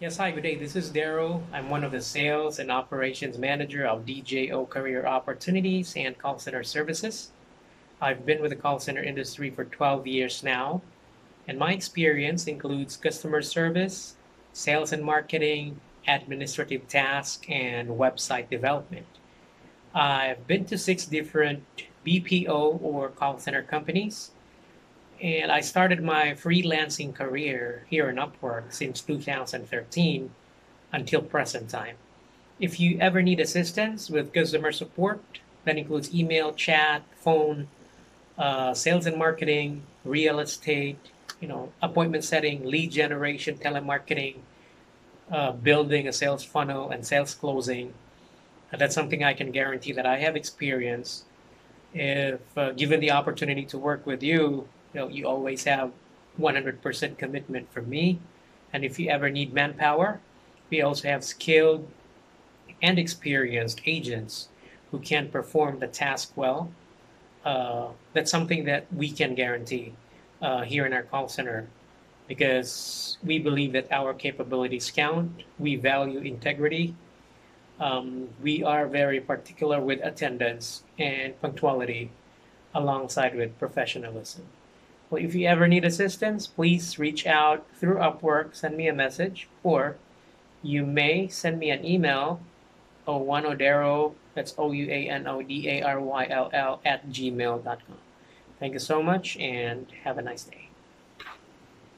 Yes, hi, good day. This is Daryl. I'm one of the sales and operations manager of DJO Career Opportunities and Call Center Services. I've been with the call center industry for 12 years now, and my experience includes customer service, sales and marketing, administrative tasks, and website development. I've been to six different BPO or call center companies, and I started my freelancing career here in Upwork since 2013 until present time. If you ever need assistance with customer support, that includes email, chat, phone, uh, sales and marketing, real estate, you know, appointment setting, lead generation, telemarketing, uh, building a sales funnel, and sales closing, uh, that's something I can guarantee that I have experience. If uh, given the opportunity to work with you, you know, you always have 100% commitment from me. And if you ever need manpower, we also have skilled and experienced agents who can perform the task well. Uh, that's something that we can guarantee uh, here in our call center because we believe that our capabilities count. We value integrity. Um, we are very particular with attendance and punctuality alongside with professionalism. If you ever need assistance, please reach out through Upwork, send me a message, or you may send me an email, owanodaro, that's O-U-A-N-O-D-A-R-Y-L-L, at gmail.com. Thank you so much, and have a nice day.